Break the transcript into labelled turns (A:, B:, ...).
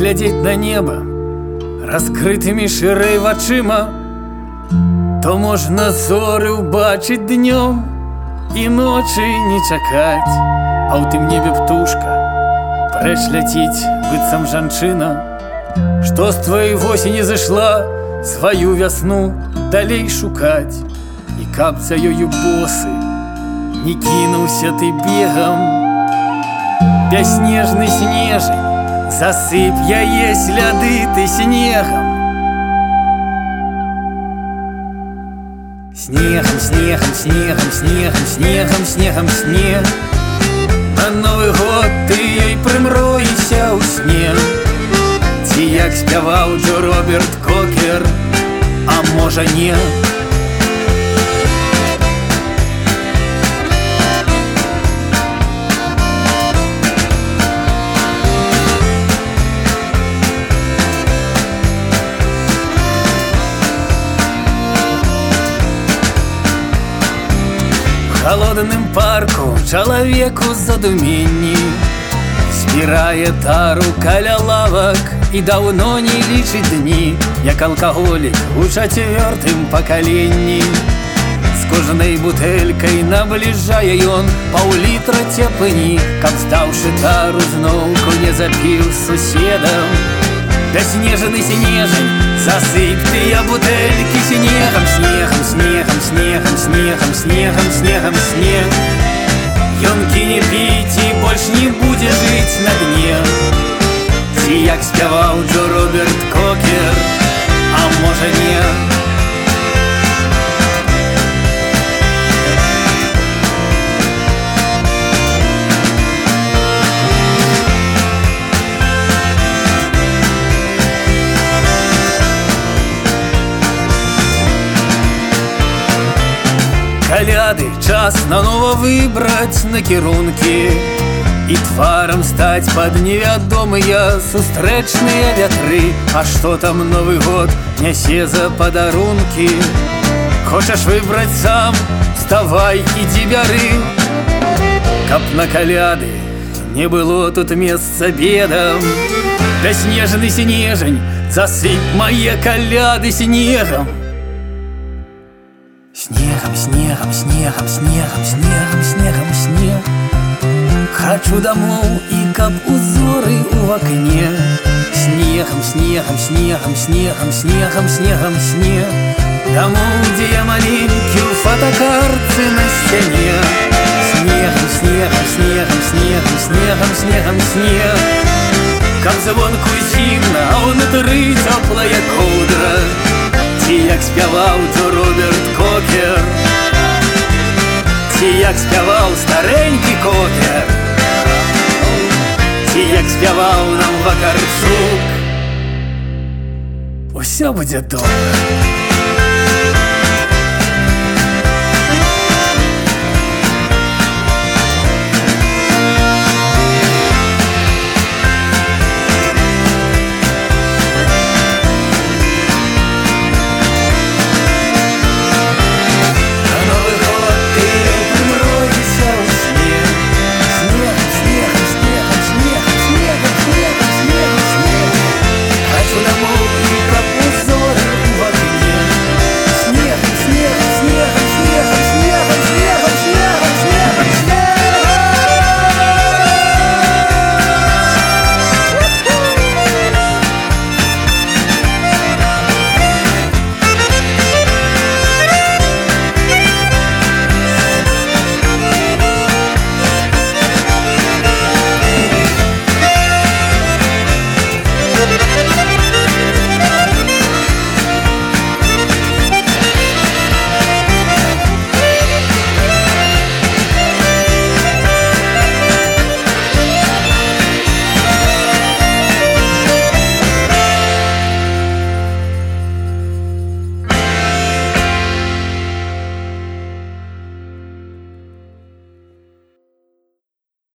A: глядзець на неба. Раскрытымі шырэй вачыма, то можна зоры ўбачыць днём і ночы не чакаць, А ў тым небе птушка прэч ляціць быццам жанчына, Што з твоей восені зашла сваю вясну далей шукаць. І капца ёю босы, не кінуўся ты бегам, Бяснежны снежань, засып яе сляды ты снегам. Снегом, снегом, снегом, снегом, снегом, снегом, снег. На Новый год ты ей прымроіся ў сне. Ці як спяваў Джо Роберт Кокер, а можа не, холодным парку чалавеку задуменні збірае тару каля лавак і даўно не лічыць дні. Як алкаголік у чацвёртым пакаленні з кожнай бутэлькай набліжае ён паўлітра цепыні каб здаўшы тару зноўку не запіў суседам бяснежаны снежань засыпь ты я бутэлькі снегам снегам снегам снегам снегам снегам снегам снег Ён кіне піць і больш не будзе каляды час нанова выбраць накірункі і тварам стаць пад невядомыя сустрэчныя вятры А што там новы год нясе за падарункі Хочаш выбраць сам вставай ідзі бяры Каб на каляды не было тут месца бедам. Бяснежаны снежань засыпь мае каляды снегам Снегом, снегом, снегом, снегом, снегом, снегом, снег Хочу домой и кап узоры у окне Снегом, снегом, снегом, снегом, снегом, снегом, снег Домой, где я маленькую фотокарты на стене Снегом, снегом, снегом, снегом, снегом, снегом, снег Как звонкую зимно, а он внутри теплая кудра Ці як спяваў то Роберт Ці як спяваў старенькі кокер Ці як спяваў нам вакарчук Усё будзе добра.